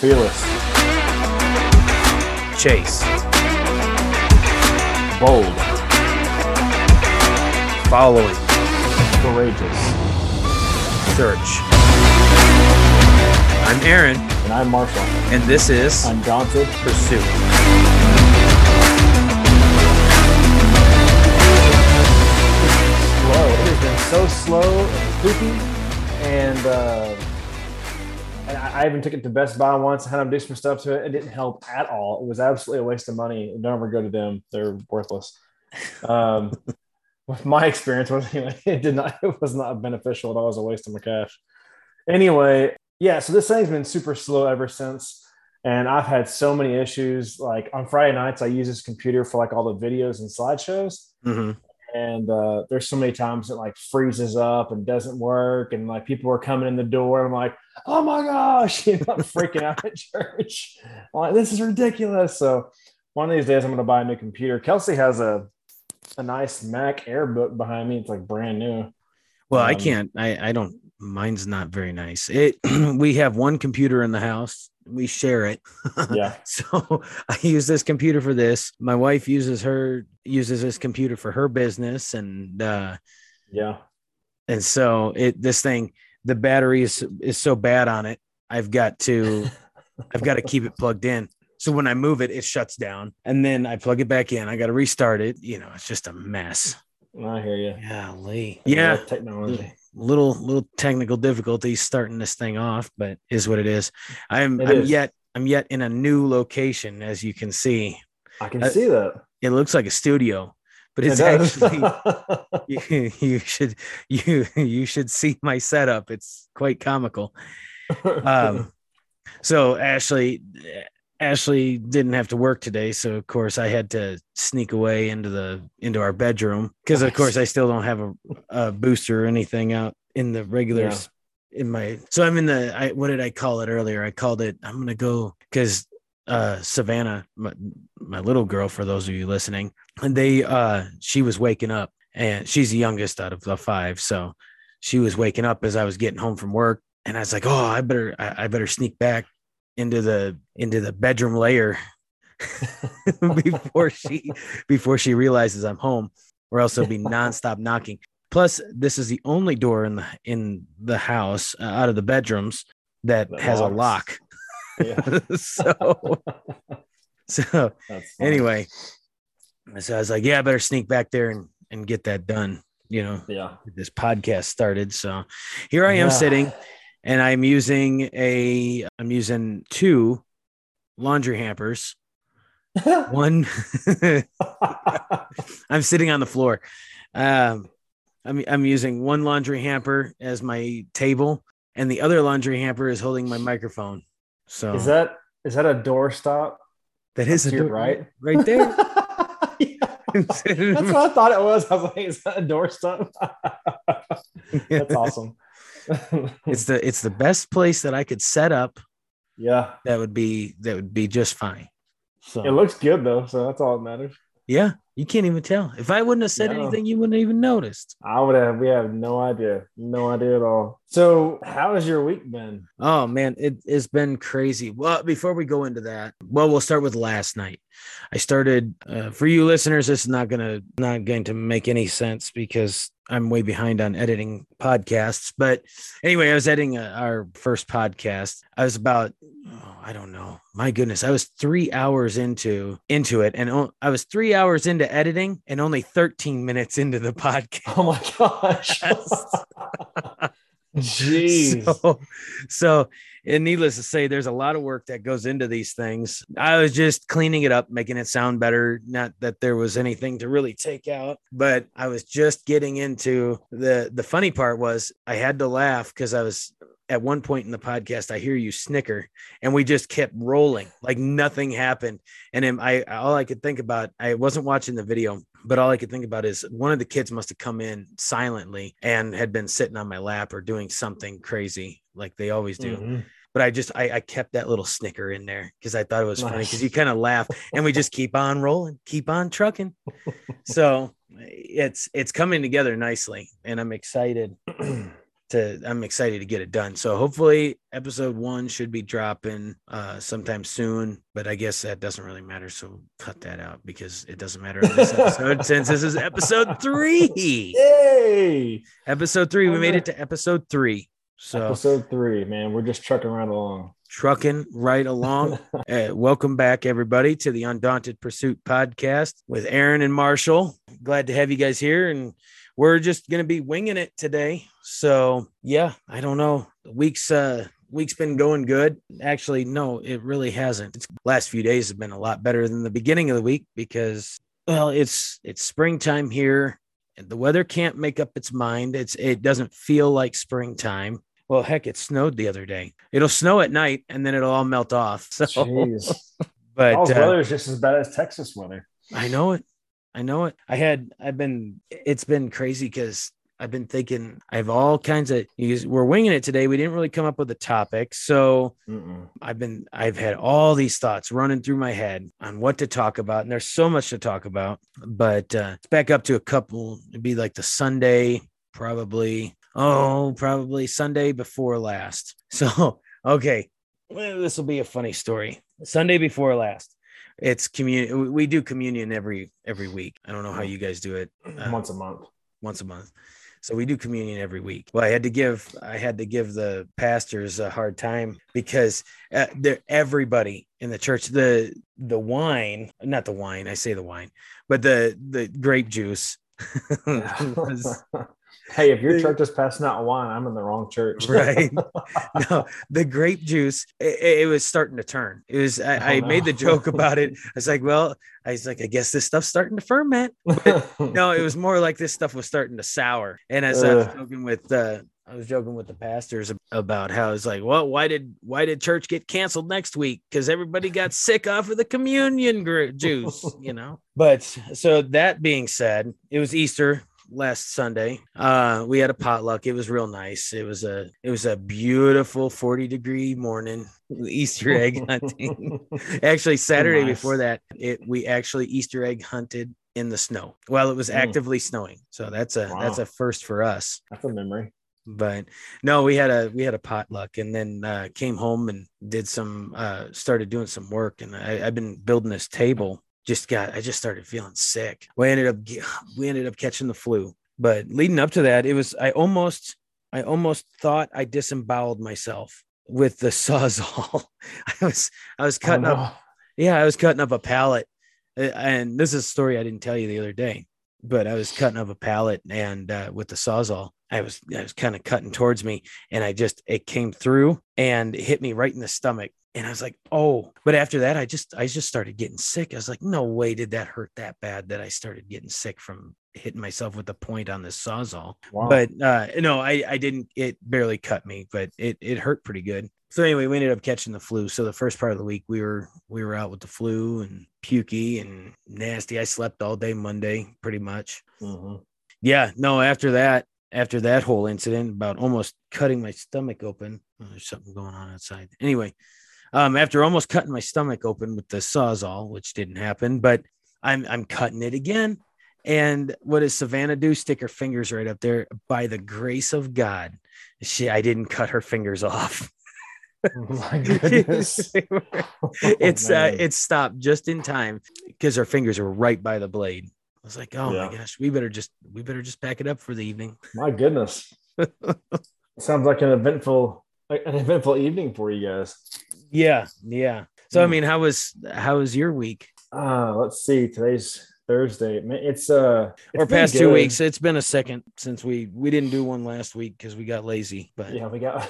Fearless. Chase. Bold. Following. Courageous. Search. I'm Aaron, And I'm Marshall. and this is Undaunted. Pursuit. Slow. It has been so slow and poopy. And, uh, I, even took it to Best Buy once, had them do some stuff to it. It didn't help at all. It was absolutely a waste of money. Don't ever go to them. They're worthless. Um, with my experience was anyway, it did not it was not beneficial at all. It was a waste of my cash. Anyway, yeah, so this thing's been super slow ever since. And I've had so many issues. Like on Friday nights, I use this computer for like all the videos and slideshows. Mhm. And uh, there's so many times it like freezes up and doesn't work. And like people are coming in the door. And I'm like, oh my gosh, you know, I'm freaking out at church. I'm like, this is ridiculous. So one of these days I'm gonna buy a new computer. Kelsey has a a nice Mac Airbook behind me. It's like brand new. Well, I Um, can't. I I don't. Mine's not very nice. It. we have one computer in the house. We share it. Yeah. So I use this computer for this. My wife uses her uses this computer for her business, and uh, Yeah. and so it this thing the battery is is so bad on it. I've got to I've got to keep it plugged in. So when I move it, it shuts down, and then I plug it back in. I got to restart it. You know, it's just a mess. I hear you. Golly. I Yeah. Technology. Little little technical difficulties starting this thing off, but is what it is. I'm It I'm is. yet I'm yet in a new location, as you can see. I can Uh, see that. It looks like a studio, but it's does. actually you, you should you you should see my setup. It's quite comical. Um, so Ashley Ashley didn't have to work today, so of course I had to sneak away into the into our bedroom because of course I still don't have a, a booster or anything out in the regulars Yeah. in my so I'm in the I what did I call it earlier? I called it I'm gonna go because uh Savannah, my, my little girl, for those of you listening, and they uh she was waking up and she's the youngest out of the five, so she was waking up as I was getting home from work, and I was like, oh, I better I, I better sneak back into the into the bedroom layer before she before she realizes I'm home, or else it'll be nonstop knocking. Plus, this is the only door in the in the house uh, out of the bedrooms that, That has a lock. yeah. so so anyway, so I was like, yeah, I better sneak back there and and get that done. You know, Yeah. this podcast started. So here I am Yeah. sitting, and I'm using a I'm using two laundry hampers. One, I'm sitting on the floor. Um, I'm I'm using one laundry hamper as my table, and the other laundry hamper is holding my microphone. So is that is that a doorstop? that is a door- right? right there. Yeah. That's what I thought it was. I was like, is that a doorstop? That's awesome. It's the it's the best place that I could set up. yeah. That would be that would be just fine. So It looks good though, so that's all that matters. yeah, you can't even tell. If I wouldn't have said No. anything, you wouldn't have even noticed. I would have we have no idea. No idea at all. So how has your week been? Oh man, it, it's been crazy. Well, before we go into that, well, we'll start with last night. I started uh, for you listeners. This is not gonna not going to make any sense because I'm way behind on editing podcasts. But anyway, I was editing uh, our first podcast. I was about oh, I don't know. My goodness, I was three hours into into it, and o- I was three hours into editing, and only 13 minutes into the podcast. Oh my gosh. Jeez. So, so, and needless to say, there's a lot of work that goes into these things. I was just cleaning it up, making it sound better. Not that there was anything to really take out, but I was just getting into the the funny part was I had to laugh because I was at one point in the podcast, I hear you snicker, and we just kept rolling like nothing happened. And then I all I could think about, I wasn't watching the video, but all I could think about is one of the kids must have come in silently and had been sitting on my lap or doing something crazy like they always do. Mhm. But I just I, I kept that little snicker in there because I thought it was funny because you kind of laugh and we just keep on rolling, keep on trucking. so it's it's coming together nicely, and I'm excited. to I'm excited to get it done. So hopefully episode one should be dropping uh sometime soon, but I guess that doesn't really matter. So cut that out because it doesn't matter in this episode since this is episode three. Yay! Episode three. We made it to episode three. So Episode three, man. We're just trucking right along. trucking right along. Uh, welcome back, everybody, to the Undaunted Pursuit podcast with Aaron and Marshall. Glad to have you guys here, and we're just gonna be winging it today. So yeah, I don't know. The week's uh week's been going good. Actually, no, it really hasn't. It's last few days have been a lot better than the beginning of the week because well, it's it's springtime here. and The weather can't make up its mind. It's it doesn't feel like springtime. Well, heck, it snowed the other day. It'll snow at night and then it'll all melt off. So, Jeez. but Y'all's uh, weather is just as bad as Texas weather. I know it. I know it. I had, I've been, it's been crazy because I've been thinking I have all kinds of, we're winging it today. We didn't really come up with a topic. So Mm-mm. I've been, I've had all these thoughts running through my head on what to talk about. And there's so much to talk about, but uh, it's back up to a couple. It'd be like the Sunday, probably. Oh, probably Sunday before last. So, okay. Well, this will be a funny story. Sunday before last. It's communion. We do communion every every week. I don't know how you guys do it Uh, Once a month. once a month. So we do communion every week. Well, I had to give I had to give the pastors a hard time because uh, they're everybody in the church the the wine, not the wine, I say the wine, but the the grape juice was hey, if your church is passing out wine, I'm in the wrong church. right. No, the grape juice it, it was starting to turn. It was I, I Oh, made the joke about it. I was like, well, I was like, I guess this stuff's starting to ferment. no, it was more like this stuff was starting to sour. And as I was joking with uh I was joking with the pastors about how it's like, well, why did why did church get canceled next week? Because everybody got sick off of the communion juice, you know. But so that being said, it was Easter last Sunday. Uh, we had a potluck. It was real nice. It was a it was a beautiful 40 degree morning Easter egg hunting. Actually, Saturday Nice. before that, it we actually Easter egg hunted in the snow. Well, it was Mm. actively snowing, so that's a that's a first for us. That's a memory. But no, we had a we had a potluck, and then uh, came home and did some uh, started doing some work, and I, I've been building this table. Just got I just started feeling sick. We ended up we ended up catching the flu. But leading up to that, it was I almost I almost thought I disemboweled myself with the sawzall. I was I was cutting Oh, up yeah, I was cutting up a pallet, and this is a story I didn't tell you the other day. But I was cutting up a pallet, and uh, with the sawzall, I was I was kind of cutting towards me, and I just it came through and it hit me right in the stomach, and I was like, oh. But after that, I just I just started getting sick. I was like, no way did that hurt that bad that I started getting sick from hitting myself with the point on this sawzall Wow. but uh no i i didn't it barely cut me but it it hurt pretty good so anyway we ended up catching the flu so the first part of the week we were we were out with the flu and pukey and nasty i slept all day monday pretty much Mhm. yeah no after that after that whole incident about almost cutting my stomach open. Oh, there's something going on outside. Anyway um after almost cutting my stomach open with the sawzall which didn't happen but i'm i'm cutting it again. And what does savannah do? Stick her fingers right up there. By the grace of god she i didn't cut her fingers off. My goodness. it's Oh, uh it stopped just in time because her fingers were right by the blade i was like oh Yeah. my gosh we better just we better just pack it up for the evening My goodness. Sounds like an eventful like an eventful evening for you guys. Yeah, yeah. So I Hmm. mean, how was how was your week Uh, let's see. Today's Thursday. It's uh or past two weeks? It's been a second since we we didn't do one last week because we got lazy. But Yeah, we got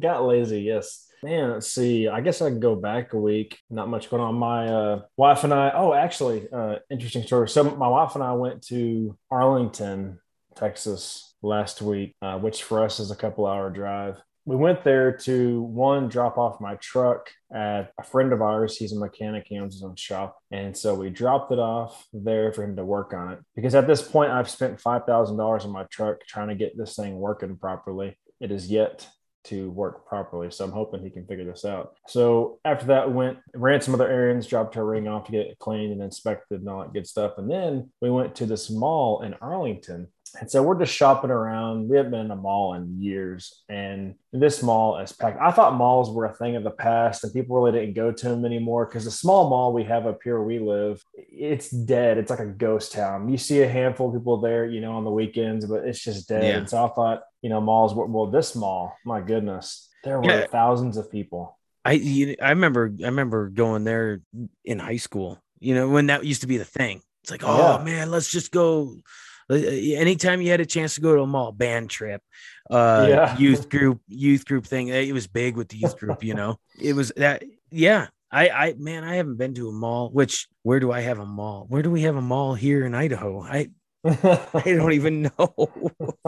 got lazy. Yes, man. Let's see. I guess I can go back a week. Not much going on. My uh, wife and I. Oh, actually, uh, interesting story. So my wife and I went to Arlington, Texas last week, uh, which for us is a couple hour drive. We went there to one drop off my truck at a friend of ours. He's a mechanic. He owns his own shop, and so we dropped it off there for him to work on it. Because at this point, I've spent five thousand dollars on my truck trying to get this thing working properly. It is yet to work properly. So I'm hoping he can figure this out. So after that, we went ran some other errands, dropped her ring off to get it cleaned and inspected and all that good stuff. And then we went to this mall in Arlington. And so we're just shopping around. We haven't been in a mall in years. And this mall is packed. I thought malls were a thing of the past and people really didn't go to them anymore because the small mall we have up here where we live, it's dead. It's like a ghost town. You see a handful of people there, you know, on the weekends, but it's just dead. Yeah. And so I thought, you know, malls were, well, this mall, my goodness, there were Yeah. thousands of people. I you, I remember I remember going there in high school. You know when that used to be the thing. It's like, oh Yeah. man, let's just go. Uh, Anytime you had a chance to go to a mall, band trip, uh, Yeah. youth group, youth group thing. It was big with the youth group. You know, it was that. Yeah, I, I, man, I haven't been to a mall. Which where do I have a mall? Where do we have a mall here in Idaho? I, I don't even know.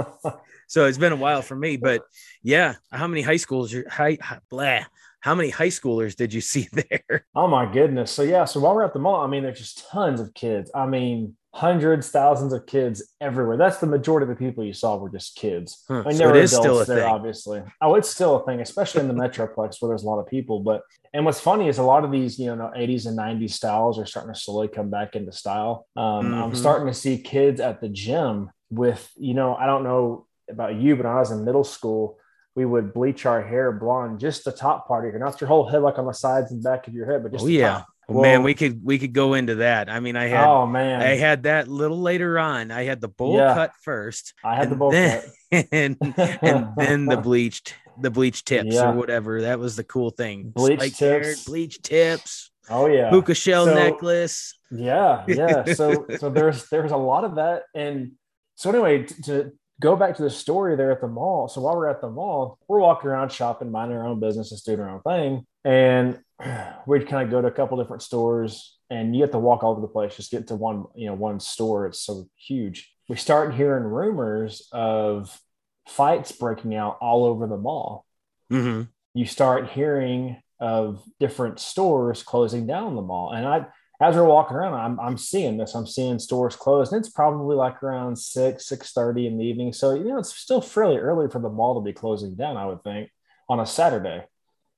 so it's been a while for me, but yeah, how many high schools? Your high, blah. How many high schoolers did you see there? Oh my goodness. So yeah, so while we're at the mall, I mean, there's just tons of kids. I mean, hundreds, thousands of kids everywhere. That's the majority of the people you saw were just kids. Huh, I mean, so there it were still a adults there, thing. obviously. Oh, it's still a thing, especially in the Metroplex where there's a lot of people. But and what's funny is a lot of these, you know, 80s and 90s styles are starting to slowly come back into style. Um, I'm Mhm. starting to see kids at the gym with, you know, I don't know about you, but when I was in middle school, we would bleach our hair blonde, just the top part of your, not your whole head, like on the sides and back of your head, but just Oh yeah. Well, oh, man, we could we could go into that. I mean, I had oh man, I had that little later on. I had the bowl Yeah. cut first, I had the bowl then- cut. and and then the bleached the bleach tips Yeah. or whatever. That was the cool thing. Bleach Spiked hair, tips. bleach tips, Oh yeah, puka shell So- necklace. Yeah, yeah. So so there's there's a lot of that, and so anyway, to go back to the story there at the mall. So while we're at the mall, we're walking around shopping, minding our own business, just doing our own thing, and we'd kind of go to a couple different stores, and you have to walk all over the place just get to one you know one store. It's so huge. We start hearing rumors of fights breaking out all over the mall hmm you start hearing of different stores closing down the mall. And I, as we're walking around, I'm, I'm seeing this. I'm seeing stores closed, and it's probably like around six, six thirty in the evening. So you know, it's still fairly early for the mall to be closing down. I would think on a Saturday.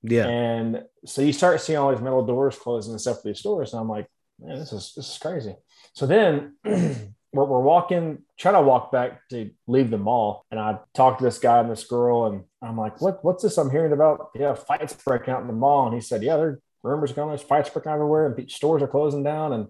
Yeah. And so you start seeing all these metal doors closing and stuff for these stores, and I'm like, man, this is this is crazy. So then we're, we're walking, trying to walk back to leave the mall, and I talked to this guy and this girl, and I'm like, what what's this I'm hearing about? Yeah, fights breaking out in the mall, and he said, yeah, there are rumors going, there's fights breaking everywhere, and stores are closing down, and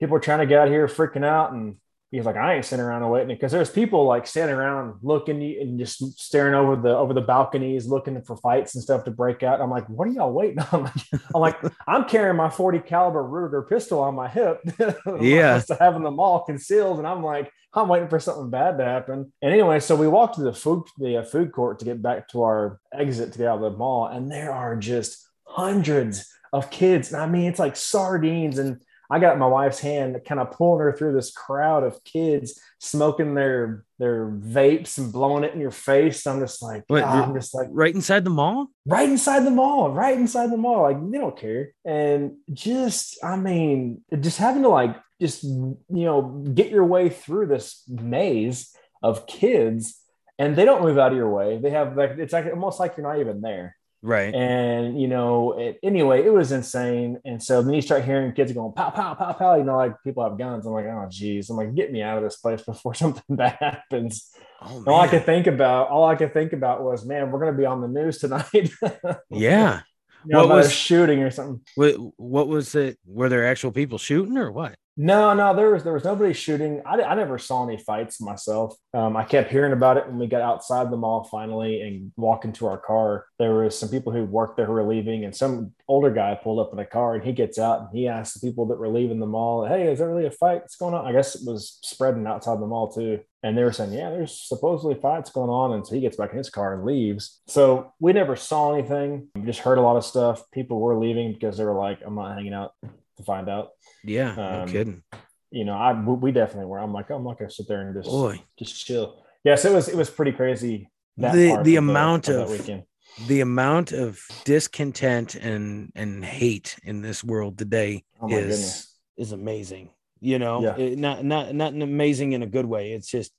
people are trying to get out here, freaking out, and he's like, I ain't sitting around and waiting because there's people like standing around looking and just staring over the over the balconies, looking for fights and stuff to break out. I'm like, what are y'all waiting on? I'm like, I'm carrying my 40 caliber Ruger pistol on my hip. Yeah. to having them all concealed, and I'm like, I'm waiting for something bad to happen. And anyway, so we walked to the food the uh, food court to get back to our exit to get out of the mall, and there are just hundreds of kids. And I mean, it's like sardines and I got my wife's hand kind of pulling her through this crowd of kids smoking their their vapes and blowing it in your face. I'm just like, What, God, I'm just like Right inside the mall. right inside the mall, right inside the mall. Like they don't care. And just, I mean, just having to like just you know get your way through this maze of kids, and they don't move out of your way. They have like it's like almost like you're not even there Right. and you know it, anyway it was insane and so then you start hearing kids going pow pow pow pow you know like people have guns i'm like oh geez i'm like get me out of this place before something bad happens oh all i could think about all i could think about was man we're going to be on the news tonight Yeah. you know, What was- shooting or something What, what was it? Were there actual people shooting or what? No, no, there was there was nobody shooting. I, I never saw any fights myself. Um, I kept hearing about it when we got outside the mall finally and walking to our car. There was some people who worked there who were leaving, and some older guy pulled up in a car and he gets out and he asks the people that were leaving the mall, "Hey, is there really a fight that's going on?" I guess it was spreading outside the mall too, and they were saying, "Yeah, there's supposedly fights going on." And so he gets back in his car and leaves. So we never saw anything. We just heard a lot of stuff. People were leaving because they were like, "I'm not hanging out to find out." Yeah. no Um, kidding. you know, I we definitely were. I'm like, I'm not gonna sit there and just Boy. just chill. Yes, it was it was pretty crazy. that The- the of amount of- weekend. the amount of discontent and and hate in this world today Oh is goodness. is amazing you know Yeah. It- not not not an amazing in a good way it's just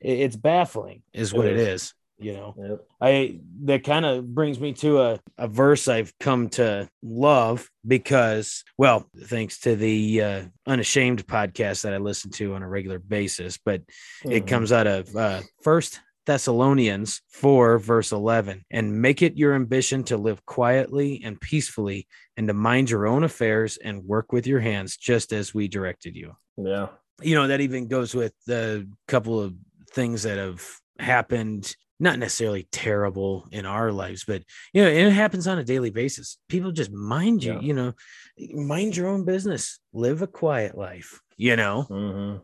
it's baffling is what it is. is you know Yep. i that kind of brings me to a, a verse i've come to love because well thanks to the uh, unashamed podcast that i listen to on a regular basis but it Mhm. comes out of uh, first thessalonians 4 verse 11 and make it your ambition to live quietly and peacefully and to mind your own affairs and work with your hands just as we directed you Yeah. you know that even goes with the couple of things that have happened not necessarily terrible in our lives but you know and it happens on a daily basis people just mind you Yeah. you know mind your own business live a quiet life you know hmm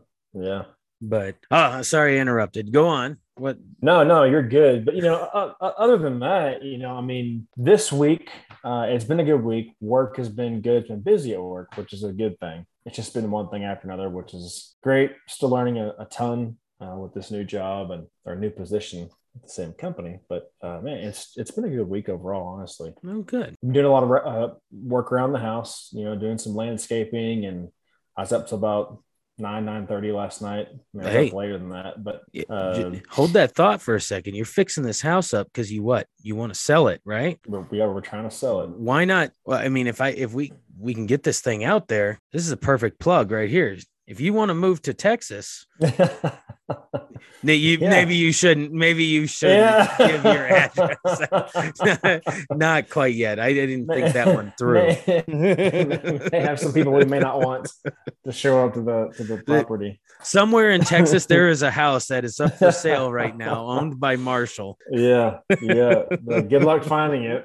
Yeah. but oh sorry I interrupted go on what No, no, you're good. But you know, uh, other than that, you know, I mean, this week uh, it's been a good week. Work has been good. It's been busy at work, which is a good thing. It's just been one thing after another, which is great. Still learning a, a ton uh, with this new job and our new position the same company. But uh, man, it's it's been a good week overall, honestly. oh good I'm doing a lot of uh, work around the house. You know, doing some landscaping, and I was up to about nine nine thirty last night. I, Hey. up later than that, but Uh, hold that thought for a second you're fixing this house up because you what you want to sell it right we're, we are we're trying to sell it. why not well i mean if i if we we can get this thing out there this is a perfect plug right here if you want to move to texas that you Yeah. maybe you shouldn't maybe you shouldn't Yeah. give your address not quite yet i didn't think that one through may have some people we may not want to show up to the to the property. somewhere in texas there is a house that is up for sale right now owned by marshall Yeah, yeah. Good luck finding it.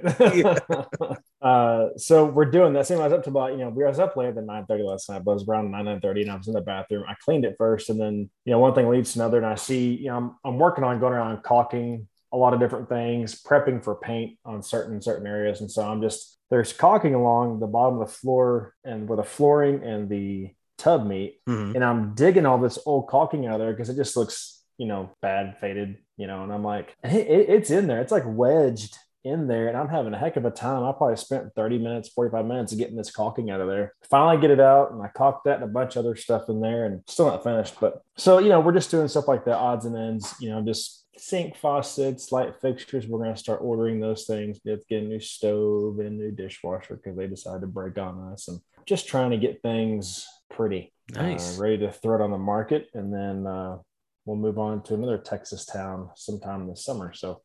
Uh, so we're doing that. Same. I was up to about you know we was up later than nine thirty last night, but it was around nine nine thirty, and I was in the bathroom. I cleaned it first, and then you know one thing leads to another, and I see you know I'm, I'm working on going around caulking a lot of different things, prepping for paint on certain certain areas, and so I'm just there's caulking along the bottom of the floor and where the flooring and the tub meet, Mhm. and I'm digging all this old caulking out of there because it just looks, you know, bad, faded, you know. And I'm like, it, it- it's in there. It's like wedged in there, and I'm having a heck of a time. I probably spent 30 minutes, 45 minutes getting this caulking out of there. Finally, get it out, and I caulked that and a bunch of other stuff in there, and still not finished. But so, you know, we're just doing stuff like that, odds and ends, you know, just sink faucets, light fixtures. We're going to start ordering those things. We have to get a new stove and a new dishwasher because they decided to break on us, and just trying to get things pretty nice uh, ready to throw it on the market, and then uh, we'll move on to another Texas town sometime this summer. So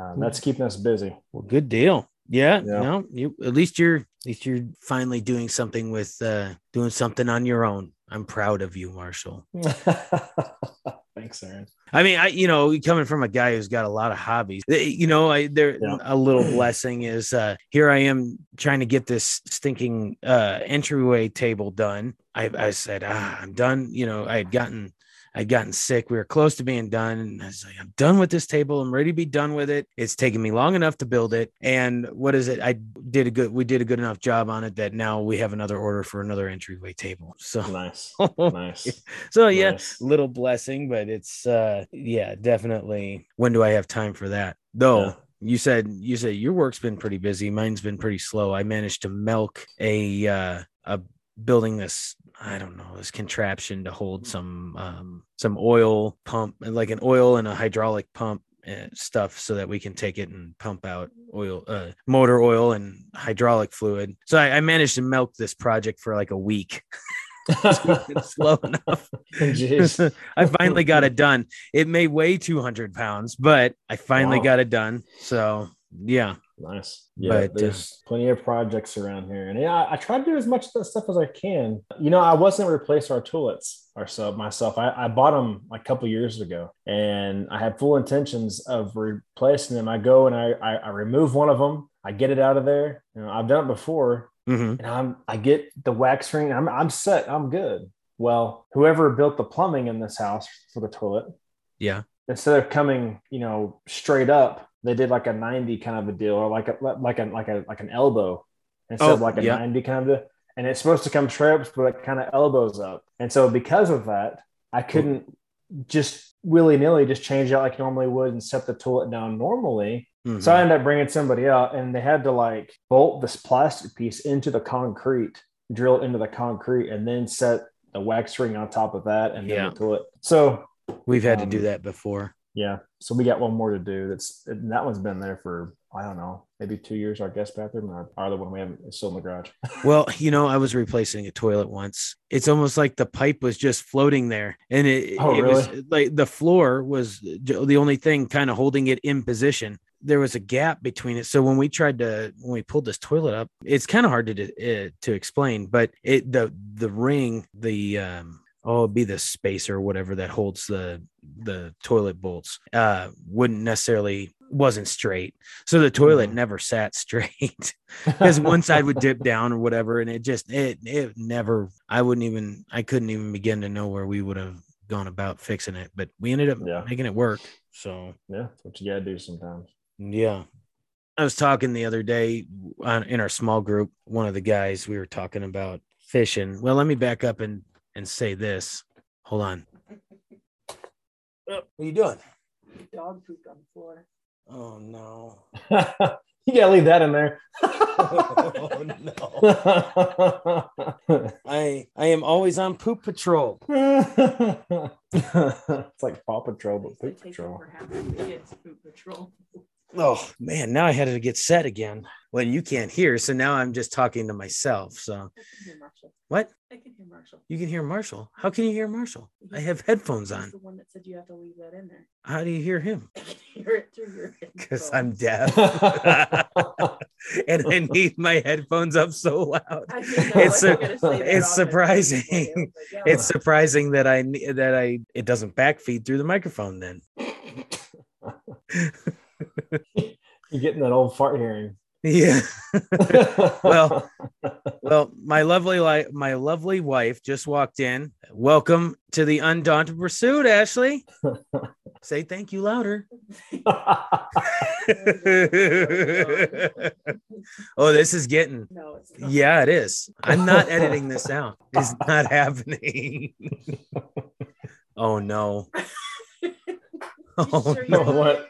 uh, that's keeping us busy. Well, good deal. Yeah, Yeah. no, you at least you're at least you're finally doing something with uh doing something on your own. I'm proud of you, Marshall. Thanks, Aaron. I mean, I you know, coming from a guy who's got a lot of hobbies, eh, you know, I there Yeah. a little blessing is uh here I am trying to get this stinking uh entryway table done. I I said, ah, I'm done. You know, I had gotten I'd gotten sick. We were close to being done. And I was like, I'm done with this table. I'm ready to be done with it. It's taken me long enough to build it. And what is it? I did a good, we did a good enough job on it that now we have another order for another entryway table. So, Nice, nice. so yeah, Nice. little blessing, but it's, uh, yeah, definitely. When do I have time for that? Though. Yeah. You said you said your work's been pretty busy. Mine's been pretty slow. I managed to milk a uh, a building this I don't know this contraption to hold some um, some oil pump like an oil and a hydraulic pump stuff so that we can take it and pump out oil uh, motor oil and hydraulic fluid. So I, I managed to milk this project for like a week. Slow enough. I finally got it done. It may weigh 200 pounds, but I finally Wow. got it done. So yeah, Nice. Yeah, But, uh, there's plenty of projects around here, and yeah, I, I try to do as much of that stuff as I can. You know, I wasn't replace our toilets ourselves myself. I, I bought them a couple years ago, and I had full intentions of replacing them. I go and I, I I remove one of them. I get it out of there. You know, I've done it before, Mhm. and I'm I get the wax ring. I'm I'm set. I'm good. Well, whoever built the plumbing in this house for the toilet, yeah, instead of coming, you know, straight up, they did like a 90 kind of a deal or like a like a like a like an elbow instead Oh, of like a yeah. 90 kind of a, and it's supposed to come straight up, but it kind of elbows up. And so because of that, I couldn't just willy-nilly just change out like normally would and set the toilet down normally. Mhm. So I ended up bringing somebody out and they had to like bolt this plastic piece into the concrete, drill it into the concrete, and then set the wax ring on top of that and then Yeah. the toilet. So we've had to do um, that before. Yeah. So we got one more to do. That's and that one's been there for I don't know, maybe two years. Our guest bathroom, our, our other one we haven't it's still in the garage. Well, you know, I was replacing a toilet once. It's almost like the pipe was just floating there, and it, Oh, it was like the floor was the only thing kind of holding it in position. There was a gap between it. So when we tried to when we pulled this toilet up, it's kind of hard to uh, to explain, but it the the ring the um oh it'd be the spacer or whatever that holds the the toilet bolts uh wouldn't necessarily wasn't straight so the toilet Mhm. never sat straight because one side would dip down or whatever and it just it it never i wouldn't even i couldn't even begin to know where we would have gone about fixing it but we ended up Yeah. making it work so yeah, that's what you gotta do sometimes. yeah i was talking the other day on, in our small group one of the guys we were talking about fishing well let me back up and and say this hold on what are you doing Dog poop on the floor. oh no you gotta leave that in there. oh no i i am always on poop patrol it's like Paw Patrol, but Poop Patrol. over half of the kids' poop patrol. Oh man, now I had to get set again. Well, you can't hear, so now I'm just talking to myself. So I can hear Marshall. what? I can hear Marshall. You can hear Marshall. How can you hear Marshall? I have headphones He's on. the one that said you have to leave that in there. How do you hear him? I can hear it through your Because. I'm deaf and I need my headphones up so loud. I didn't It's I a- was gonna say that it's on surprising. replay. Like, yeah, It's surprising that I that I it doesn't backfeed through the microphone. Then You're getting that old fart hearing. yeah. Well, Well, my lovely li- my lovely wife just walked in. Welcome to the Undaunted Pursuit, Ashley. Say thank you louder. oh, this is getting. no, it's not. Yeah, it is. I'm not editing this out. It's not happening. oh no. You Oh sure no, what? wanna figure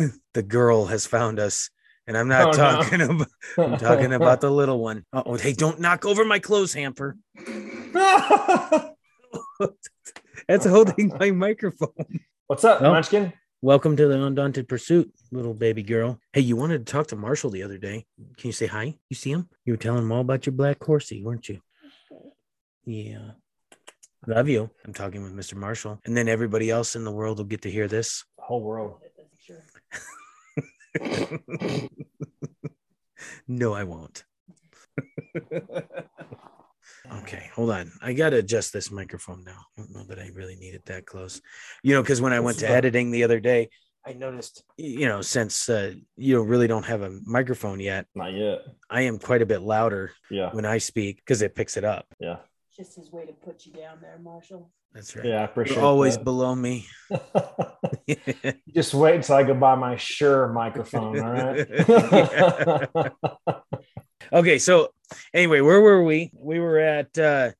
it out? The girl has found us. And I'm not Oh, no. talking about I'm talking about the little one. Oh, hey, don't knock over my clothes hamper. That's holding my microphone. What's up, Oh. Munchkin? Welcome to the Undaunted Pursuit, little baby girl. Hey, you wanted to talk to Marshall the other day. Can you say hi? You see him? You were telling him all about your black horsey, weren't you? Yeah. Love you. I'm talking with Mr. Marshall. And then everybody else in the world will get to hear this. The whole world. No, I won't. okay, hold on. I got to adjust this microphone now. I don't know that I really need it that close. You know, because when I went to editing the other day, I noticed, you know, since uh, you really don't have a microphone yet, Not yet. I am quite a bit louder Yeah. when I speak because it picks it up. Yeah. Just his way to put you down there, Marshall. That's right. Yeah. I appreciate You're always that. below me. Just wait until I go buy my Shure microphone. All right. okay so anyway where were we we were at uh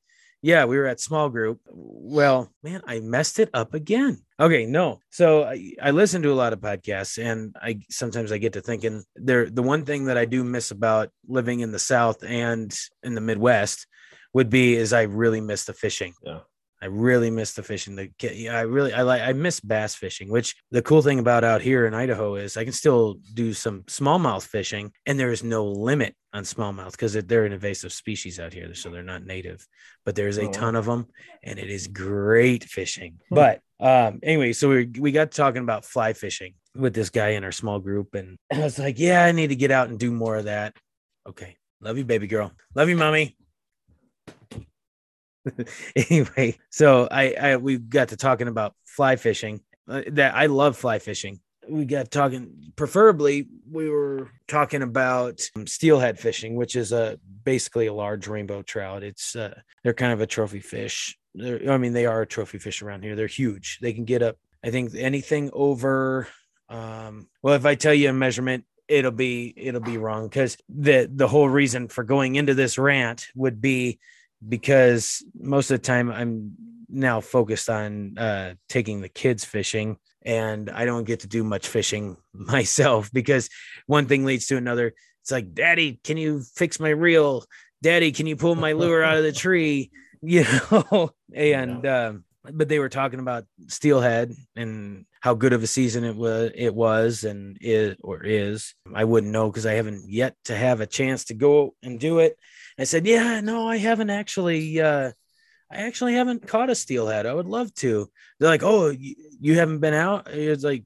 yeah we were at small group well man i messed it up again okay no so i, I listen to a lot of podcasts and i sometimes i get to thinking there the one thing that i do miss about living in the south and in the midwest would be is i really miss the fishing Yeah. I really miss the fishing. The yeah, I really I like I miss bass fishing. Which the cool thing about out here in Idaho is I can still do some smallmouth fishing, and there is no limit on smallmouth because they're an invasive species out here, so they're not native. But there's a Oh. ton of them, and it is great fishing. Hmm. But um, anyway, so we we got talking about fly fishing with this guy in our small group, and I was like, yeah, I need to get out and do more of that. Okay, love you, baby girl. Love you, mommy. anyway, so I, I we got to talking about fly fishing. Uh, that I love fly fishing. We got talking. Preferably, we were talking about um, steelhead fishing, which is a basically a large rainbow trout. It's uh, they're kind of a trophy fish. They're, I mean, they are a trophy fish around here. They're huge. They can get up. I think anything over. Um, well, if I tell you a measurement, it'll be it'll be wrong because the the whole reason for going into this rant would be because most of the time I'm now focused on uh, taking the kids fishing, and I don't get to do much fishing myself because one thing leads to another. It's like, Daddy, can you fix my reel? Daddy, can you pull my lure out of the tree? You know, and um, but they were talking about Steelhead and how good of a season it was it was and is or is. I wouldn't know because I haven't yet to have a chance to go and do it. I said, Yeah, no, I haven't actually uh I actually haven't caught a steelhead. I would love to. They're like, Oh, you, you haven't been out? It's like,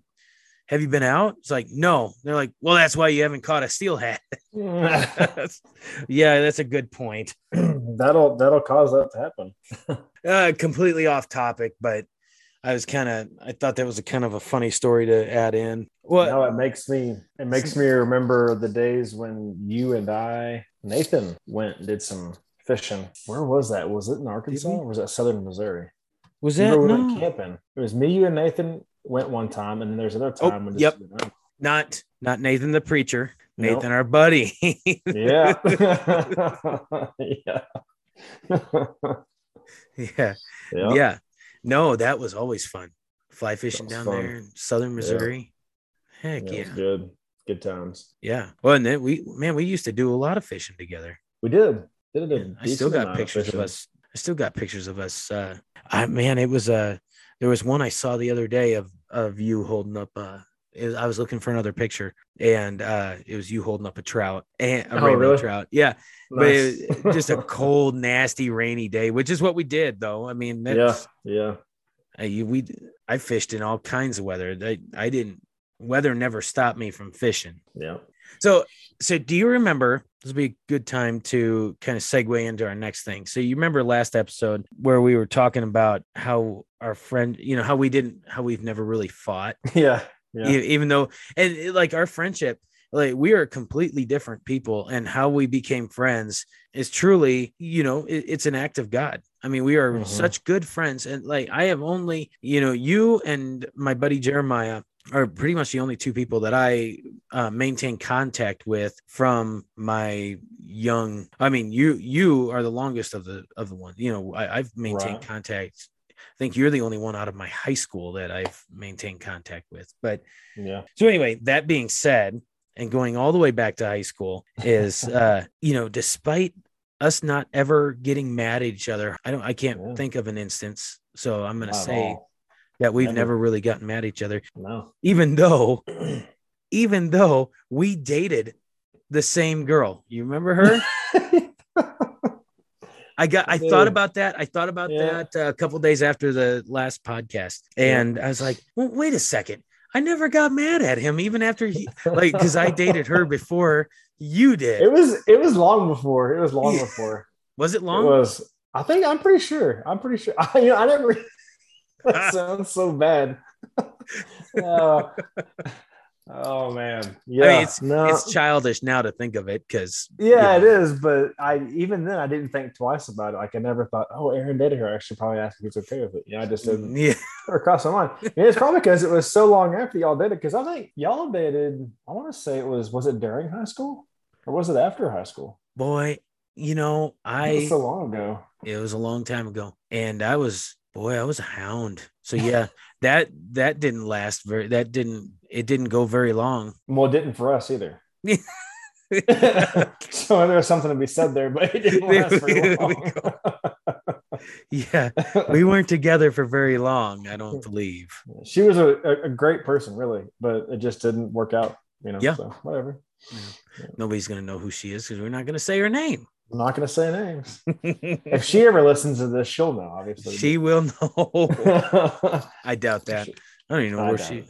have you been out? It's like, no. They're like, well, that's why you haven't caught a steelhead. yeah, that's a good point. that'll that'll cause that to happen. Uh, completely off topic, but I was kind of I thought that was a kind of a funny story to add in. Well, No, it makes me it makes me remember the days when you and I, Nathan, went and did some fishing. Where was that? Was it in Arkansas or was that Southern Missouri? was that we went camping? It was me, you, and Nathan went one time, and then there's another Oh, time when yep. just- not not Nathan the preacher, Nope. Nathan our buddy. Yeah. yeah. yeah, yeah. yeah. No, that was always fun. Fly fishing down fun. there in southern Missouri. Heck Yeah, yeah. good. Good times. Yeah. Well, and then we man, we used to do a lot of fishing together. We did. Did a Yeah, I still got pictures of fishing. us. I still got pictures of us. Uh, I man, it was uh, there was one I saw the other day of of you holding up. Uh, it- I was looking for another picture, and uh, it was you holding up a trout and a Oh, rainbow really? trout. Yeah, but it just a cold, nasty, rainy day, which is what we did, though. I mean, yeah. that's, Yeah. I, you, we I fished in all kinds of weather. I, I didn't. Weather never stopped me from fishing. Yeah. So, so do you remember? This would be a good time to kind of segue into our next thing. So, you remember last episode where we were talking about how our friend, you know, how we didn't, how we've never really fought, Yeah. Yeah. even though, and it- like our friendship, like we are completely different people, and how we became friends is truly, you know, it- it's an act of God. I mean, we are Mhm. such good friends, and like I have only, you know, you and my buddy Jeremiah are pretty much the only two people that I uh, maintain contact with from my young. I mean, you you are the longest of the of the one. You know, I, I've maintained Right. contact. I think you're the only one out of my high school that I've maintained contact with. But Yeah. so anyway, that being said, and going all the way back to high school is, uh, you know, despite us not ever getting mad at each other, I don't, I can't Yeah. think of an instance. So I'm going to Not say. That we've Never. never really gotten mad at each other, No. even though, even though we dated the same girl. You remember her? I got. I Dude. thought about that. I thought about Yeah. that uh, a couple days after the last podcast, and I was like, well, "Wait a second! I never got mad at him, even after he like because I dated her before you did. It was it was long before. It was long Yeah. before. was it It long? was. I think I'm pretty sure. I'm pretty sure. I, you know, I never. That sounds so bad. Uh, oh man. Yeah. I mean, it's no. it's childish now to think of it because yeah, it is. But I even then I didn't think twice about it. Like I never thought, oh, Aaron dated her. I should probably ask if he's okay with it. Yeah, I just didn't Yeah, never crossed my mind. And it's probably because it was so long after y'all did it. Because I think y'all dated. I want to say it was. Was it during high school or was it after high school? boy, you know It I was so long ago. it was a long time ago, and I was boy, I was a hound. So yeah, that that didn't last very. That didn't it didn't go very long. Well, it didn't for us either. so there's something to be said there, but it didn't last very long. yeah, we weren't together for very long. I don't believe. she was a, a, great person, really, but it just didn't work out. You know, Yeah. so whatever. Nobody's gonna know who she is because we're not gonna say her name. I'm not going to say names. If she ever listens to this, she'll know, obviously. she will know. I I doubt that. I don't even know where doubt she.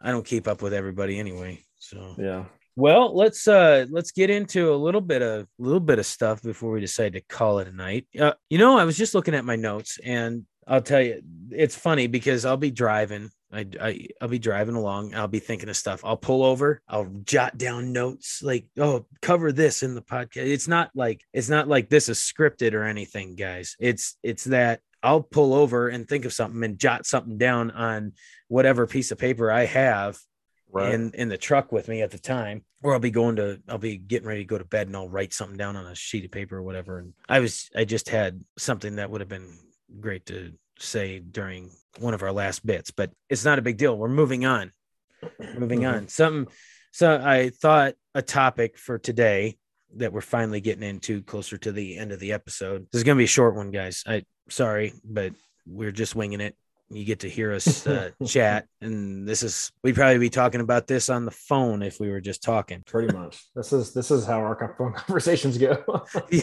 I don't keep up with everybody anyway. So Yeah. well, let's uh let's get into a little bit of a little bit of stuff before we decide to call it a night. Uh, you know, I was just looking at my notes, and I'll tell you, it's funny because I'll be driving. I, I I'll be driving along. I'll be thinking of stuff. I'll pull over. I'll jot down notes like, oh, cover this in the podcast. It's not like it's not like this is scripted or anything, guys. It's it's that I'll pull over and think of something and jot something down on whatever piece of paper I have Right. in in the truck with me at the time or i'll be going to i'll be getting ready to go to bed and i'll write something down on a sheet of paper or whatever and i was i just had something that would have been great to say during one of our last bits but it's not a big deal we're moving on moving Mhm. on something so i thought a topic for today that we're finally getting into closer to the end of the episode this is going to be a short one guys i sorry but we're just winging it. You get to hear us uh, chat, and this is we'd probably be talking about this on the phone if we were just talking. Pretty much. This is this is how our phone conversations go. Yeah,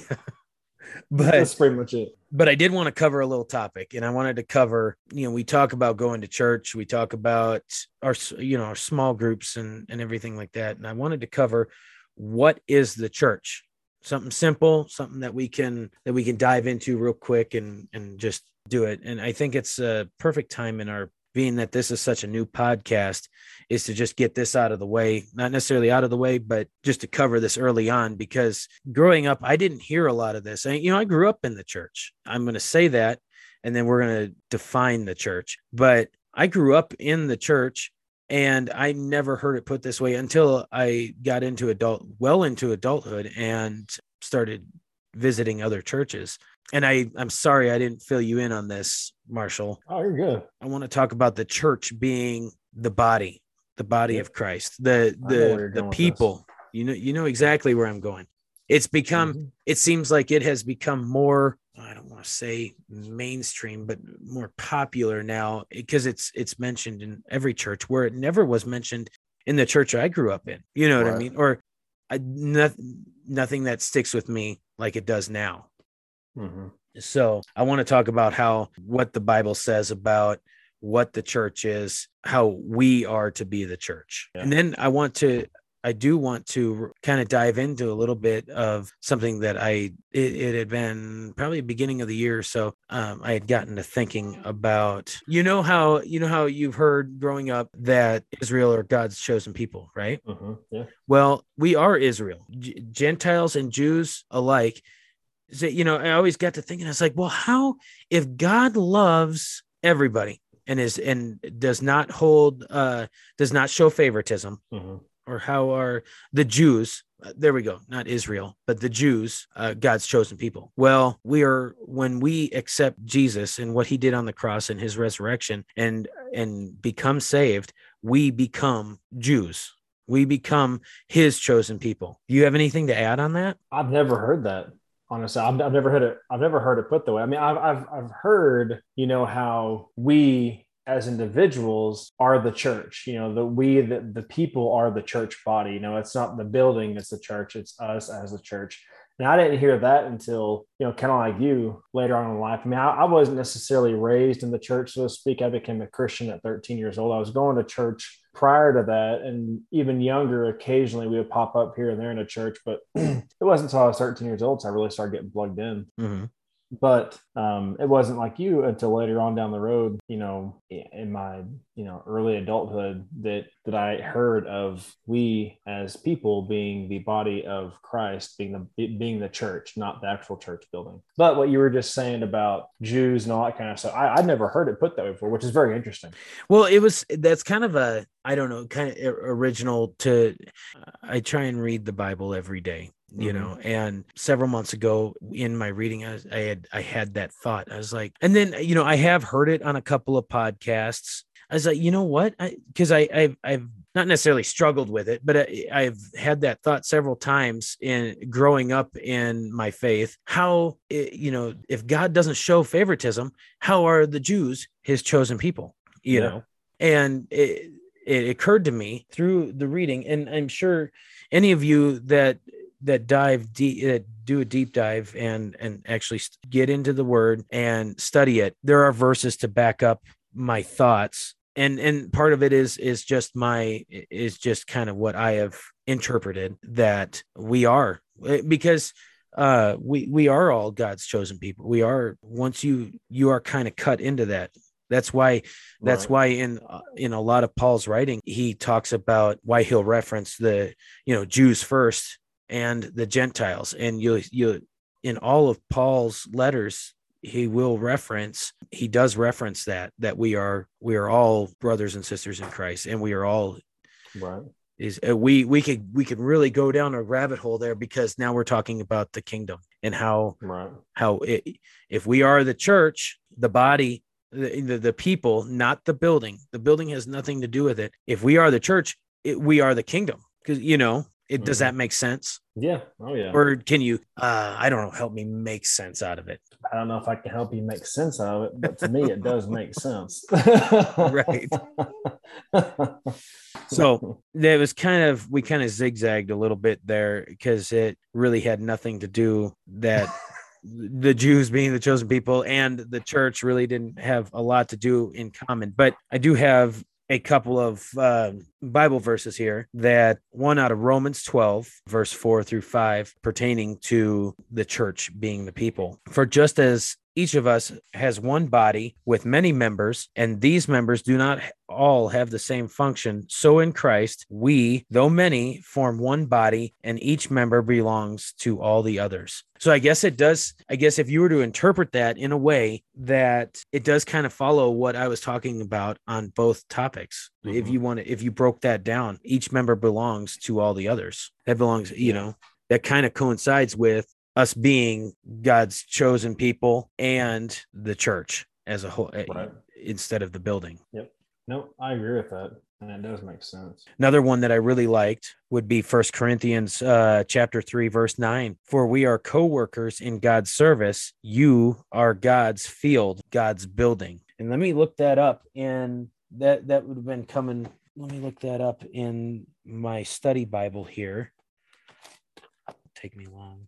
but That's pretty much it. but I did want to cover a little topic, and I wanted to cover. You know, we talk about going to church, we talk about our you know our small groups and and everything like that, and I wanted to cover what is the church. Something simple, something that we can that we can dive into real quick and and just do it. And I think it's a perfect time in our being that this is such a new podcast is to just get this out of the way not necessarily out of the way but just to cover this early on because growing up i didn't hear a lot of this. And you know i grew up in the church. I'm going to say that and then we're going to define the church. But i grew up in the church and i never heard it put this way until i got into adult well into adulthood and started visiting other churches and i i'm sorry i didn't fill you in on this marshall Oh, you're good. I want to talk about the church being the body, the body Yeah. of Christ, the I know where you're the the people. You know, you know exactly where I'm going. It's become. Mhm. It seems like it has become more. I don't want to say mainstream, but more popular now because it's it's mentioned in every church where it never was mentioned in the church I grew up in. You know what I mean? Or I, nothing nothing that sticks with me like it does now. Mhm. So I want to talk about how what the Bible says about what the church is, how we are to be the church. Yeah. And then I want to I do want to kind of dive into a little bit of something that I it, it had been probably beginning of the year or so um, I had gotten to thinking about you know how you know how you've heard growing up that Israel are God's chosen people right Mhm. Yeah. well, we are Israel, G- Gentiles and Jews alike. So, you know, I always got to thinking, I was like, well, how if God loves everybody and is and does not hold, uh, does not show favoritism, Mhm. Or how are the Jews? uh, There we go, not Israel, but the Jews, uh, God's chosen people. Well, we are when we accept Jesus and what He did on the cross and His resurrection, and and become saved, we become Jews. We become His chosen people. Do you have anything to add on that? I've never heard that. Honestly, I've, I've never heard it. I've never heard it put that way. I mean, I've, I've I've heard, you know, how we as individuals are the church. You know, the we the, the people are the church body. You know, it's not the building; it's the church. It's us as the church. And I didn't hear that until you know, kind of like you later on in life. I mean, I, I wasn't necessarily raised in the church, so to speak. I became a Christian at 13 years old. I was going to church prior to that and even younger occasionally we would pop up here and there in a church but it wasn't until i was 13 years old so i really started getting plugged in Mm-hmm. But um, it wasn't like you until later on down the road you know in my you know early adulthood that that i heard of we as people being the body of christ being the being the church not the actual church building. But what you were just saying about jews and all that kind of stuff I, i'd never heard it put that way before which is very interesting. Well, it was that's kind of a I don't know, kind of original to I try and read the Bible every day, you Mhm. know, and several months ago in my reading I, I had I had that thought. I was like, and then you know, I have heard it on a couple of podcasts. I was like, you know what? I because I I've, I've not necessarily struggled with it, but I, I've had that thought several times in growing up in my faith. How you know, if God doesn't show favoritism, how are the Jews His chosen people? You Yeah. know, and it, it occurred to me through the reading, and I'm sure any of you that that dive deep, that do a deep dive and and actually get into the Word and study it, there are verses to back up my thoughts, and and part of it is is just my is just kind of what I have interpreted that we are eh, because uh we we are all god's chosen people. We are once you you are kind of cut into that that's why that's Right. why in uh, in a lot of paul's writing he talks about why he'll reference the you know jews first and the gentiles. And you you in all of paul's letters he will reference he does reference that that we are we are all brothers and sisters in christ and we are all right. is uh, we we could we could really go down a rabbit hole there because now we're talking about the kingdom and how right. how it, if we are the church the body the, the the people not the building. The building has nothing to do with it. If we are the church it, we are the kingdom. Because you know It, Does Mhm. that make sense? Yeah. Oh yeah. Or can you, uh, I don't know, help me make sense out of it? I don't know if I can help you make sense out of it, but to me, it does make sense. Right. So there was kind of, we kind of zigzagged a little bit there because it really had nothing to do that the Jews being the chosen people and the church really didn't have a lot to do in common. But I do have a couple of uh, Bible verses here that one out of Romans 12, verse 4 through 5, pertaining to the church being the people. For just as each of us has one body with many members, and these members do not all have the same function. So in Christ, we, though many, form one body, and each member belongs to all the others. So I guess it does. I guess if you were to interpret that in a way that it does kind of follow what I was talking about on both topics. If Mhm. you want to, if you broke that down, each member belongs to all the others. That belongs, you Yeah. know, that kind of coincides with us being God's chosen people and the church as a whole, eh, Right. instead of the building. Yep. No, I agree with that. And it does make sense. Another one that I really liked would be First Corinthians uh, chapter three, verse nine. For we are co-workers in God's service. You are God's field, God's building. And let me look that up. And that that would have been coming. Let me look that up in my study Bible here. Take me long.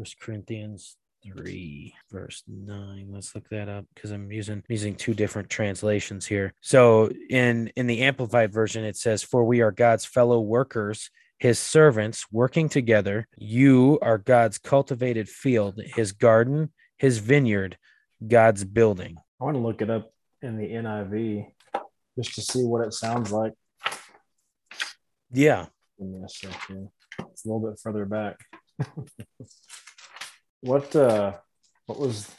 First Corinthians 3 verse 9 let's look that up because i'm using using two different translations here so in in the amplified version it says for we are god's fellow workers his servants working together you are god's cultivated field his garden his vineyard god's building I want to look it up in the NIV just to see what it sounds like. yeah Give me a second. It's a little bit further back. what uh what was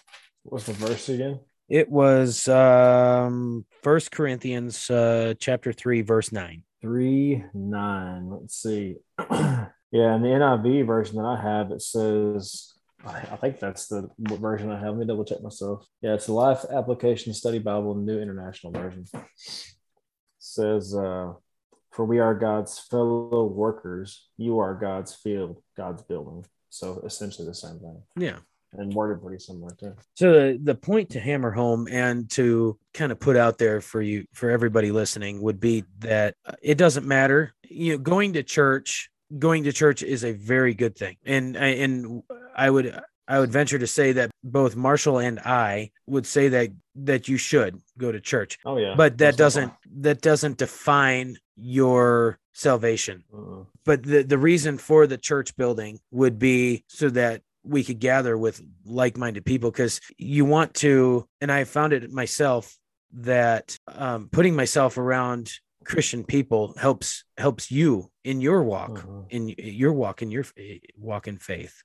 what was the verse again? it was um first corinthians uh chapter 3 verse 9 Three nine. Let's see. yeah, in the NIV version that I have, it says I think that's the version I have. Let me double check myself. Yeah, it's the Life Application Study Bible, New International Version. says, uh, "For we are God's fellow workers. You are God's field, God's building." So essentially the same thing, yeah and worded pretty similar too. So the, the point to hammer home and to kind of put out there for you for everybody listening would be that uh, it doesn't matter. You know, going to church, going to church is a very good thing. And I- and I would I would venture to say that both Marshall and I would say that that you should go to church. Oh yeah, But that Most doesn't that doesn't define your salvation. Uh-uh. but the, the reason for the church building would be so that we could gather with like-minded people because you want to and i found it myself that um, putting myself around christian people helps helps you in your walk Mhm. in your walk in your walk in faith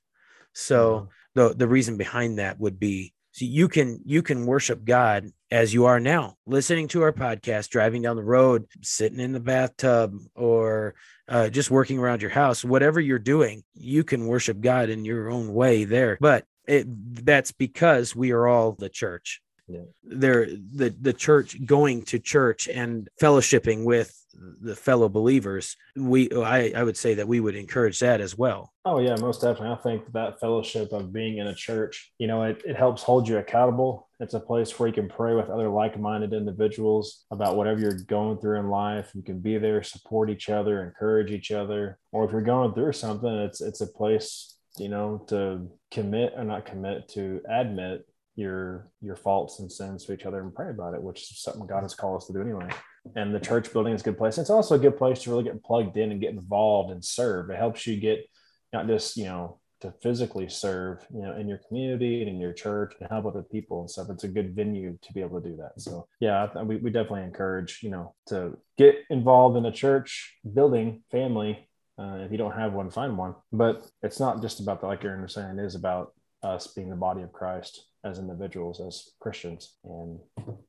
so the the reason behind that would be so you can you can worship God as you are now, listening to our podcast, driving down the road, sitting in the bathtub, or uh, just working around your house. Whatever you're doing, you can worship God in your own way there. But it, that's because we are all the church. Yeah. There, the the church going to church and fellowshipping with the fellow believers. We, I, I would say that we would encourage that as well. Oh yeah, most definitely. I think that fellowship of being in a church, you know, it, it helps hold you accountable. It's a place where you can pray with other like-minded individuals about whatever you're going through in life. You can be there, support each other, encourage each other. Or if you're going through something, it's it's a place, you know, to commit or not commit to admit your your faults and sins to each other and pray about it, which is something God has called us to do anyway. And the church building is a good place. It's also a good place to really get plugged in and get involved and serve. It helps you get not just you know to physically serve you know in your community and in your church and help other people and stuff it's a good venue to be able to do that so yeah we, we definitely encourage you know to get involved in a church building family uh, if you don't have one find one but it's not just about the like you're understanding it is about us being the body of christ as individuals as christians and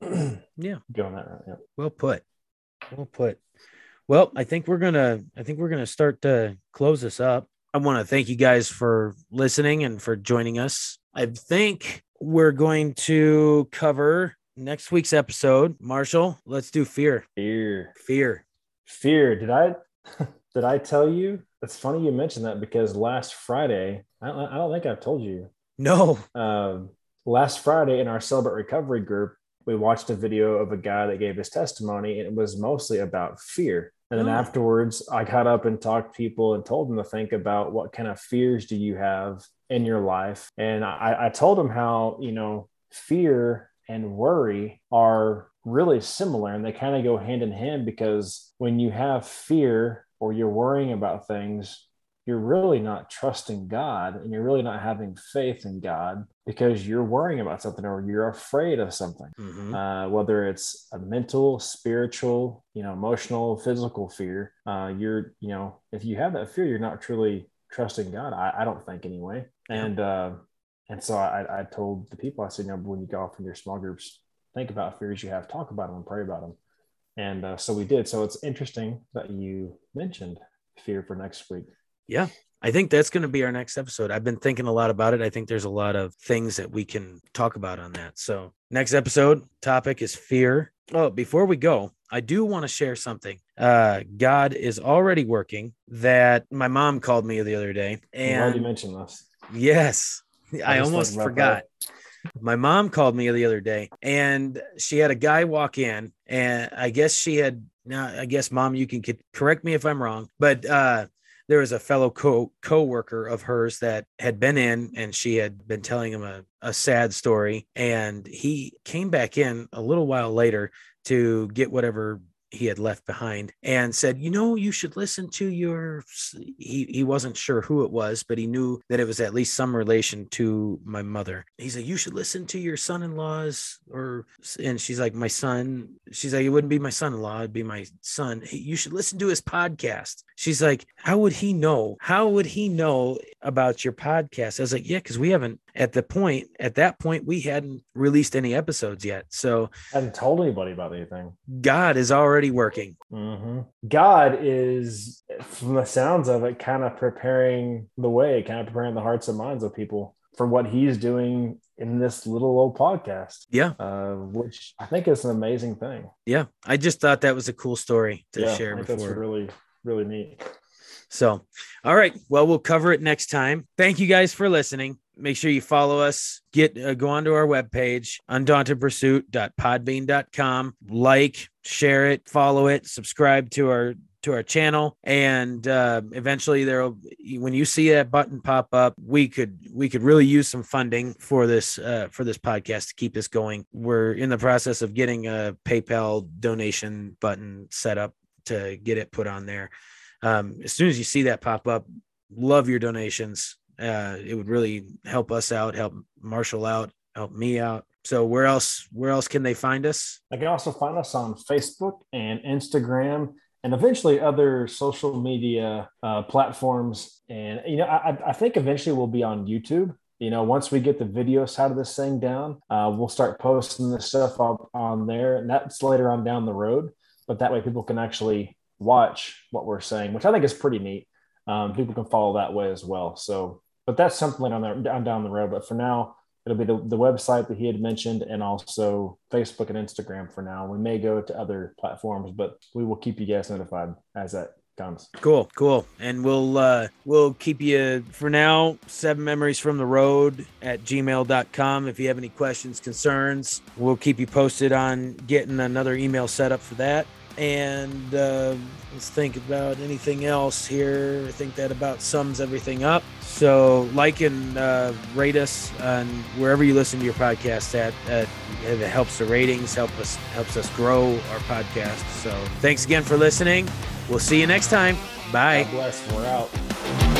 Yeah. going that route yeah Well put. Well put. Well, I think we're gonna I think we're gonna start to close this up. I want to thank you guys for listening and for joining us. I think we're going to cover next week's episode. Marshall, let's do fear. fear Fear. fear did i Did I tell you? It's funny you mentioned that because last Friday, I don't, I don't think I've told you. No. Um, last Friday in our Celebrate Recovery group, we watched a video of a guy that gave his testimony, and it was mostly about fear. And then Oh. afterwards, I got up and talked to people and told them to think about what kind of fears do you have in your life. And I, I told them how, you know, fear and worry are really similar and they kind of go hand in hand because when you have fear or you're worrying about things, you're really not trusting God and you're really not having faith in God because you're worrying about something or you're afraid of something Mhm. uh, whether it's a mental, spiritual, you know, emotional, physical fear. Uh, you're, you know, if you have that fear, you're not truly trusting God. I, I don't think anyway. Yeah. And uh, and so I, I told the people, I said, you know, when you go off in your small groups, think about fears you have, talk about them, and pray about them. And uh, so we did. So it's interesting that you mentioned fear for next week. I think that's going to be our next episode. I've been thinking a lot about it. I think there's a lot of things that we can talk about on that. So, next episode topic is fear. Oh, before we go, I do want to share something. Uh, God is already working. That my mom called me the other day, And you mentioned this. yes, I, was almost forgot. My mom called me the other day, and she had a guy walk in, and I guess she had. Now, I guess, mom, you can correct me if I'm wrong, but uh, there was a fellow co co-worker of hers that had been in and she had been telling him a, a sad story and he came back in a little while later to get whatever he had left behind and said you know you should listen to your he, he wasn't sure who it was but he knew that it was at least some relation to my mother. He said you should listen to your son-in-laws or and she's like my son she's like it wouldn't be my son-in-law it'd be my son. "Hey, you should listen to his podcast. She's like how would he know? How would he know about your podcast? I was like yeah because we haven't at the point at that point we hadn't released any episodes yet so I hadn't told anybody about anything. god is already working hmm God is, from the sounds of it, kind of preparing the way, kind of preparing the hearts and minds of people for what He's doing in this little old podcast, yeah uh, which I think is an amazing thing. yeah i just thought that was a cool story to yeah, share I think before that's really, really neat. So, all right. Well, we'll cover it next time. Thank you guys for listening. Make sure you follow us. Get uh, go onto our webpage, undauntedpursuit.podbean.com. Like, share it, follow it, subscribe to our to our channel, and uh, eventually there'll when you see that button pop up, we could we could really use some funding for this uh, for this podcast to keep this going. We're in the process of getting a PayPal donation button set up to get it put on there um, as soon as you see that pop up, love your donations. Uh, it would really help us out, help Marshall out, help me out. So where else? Where else can they find us? They can also find us on Facebook and Instagram and eventually other social media uh, platforms. And, you know, I, I think eventually we'll be on YouTube. You know, once we get the video side of this thing down, uh, we'll start posting this stuff up on there. And that's later on down the road. But that way people can actually watch what we're saying, which I think is pretty neat. Um, people can follow that way as well. So, but that's something on the down down the road. But for now, it'll be the, the website that he had mentioned and also Facebook and Instagram for now. We may go to other platforms, but we will keep you guys notified as that comes. Cool, cool. And we'll uh we'll keep you for now, seven memories from the road at gmail.com. If you have any questions, concerns, we'll keep you posted on getting another email set up for that. And uh, let's think about anything else here. I think that about sums everything up. So like and uh, rate us on wherever you listen to your podcast at. It helps the ratings, help us helps us grow our podcast. So thanks again for listening. We'll see you next time. Bye. God bless. We're out.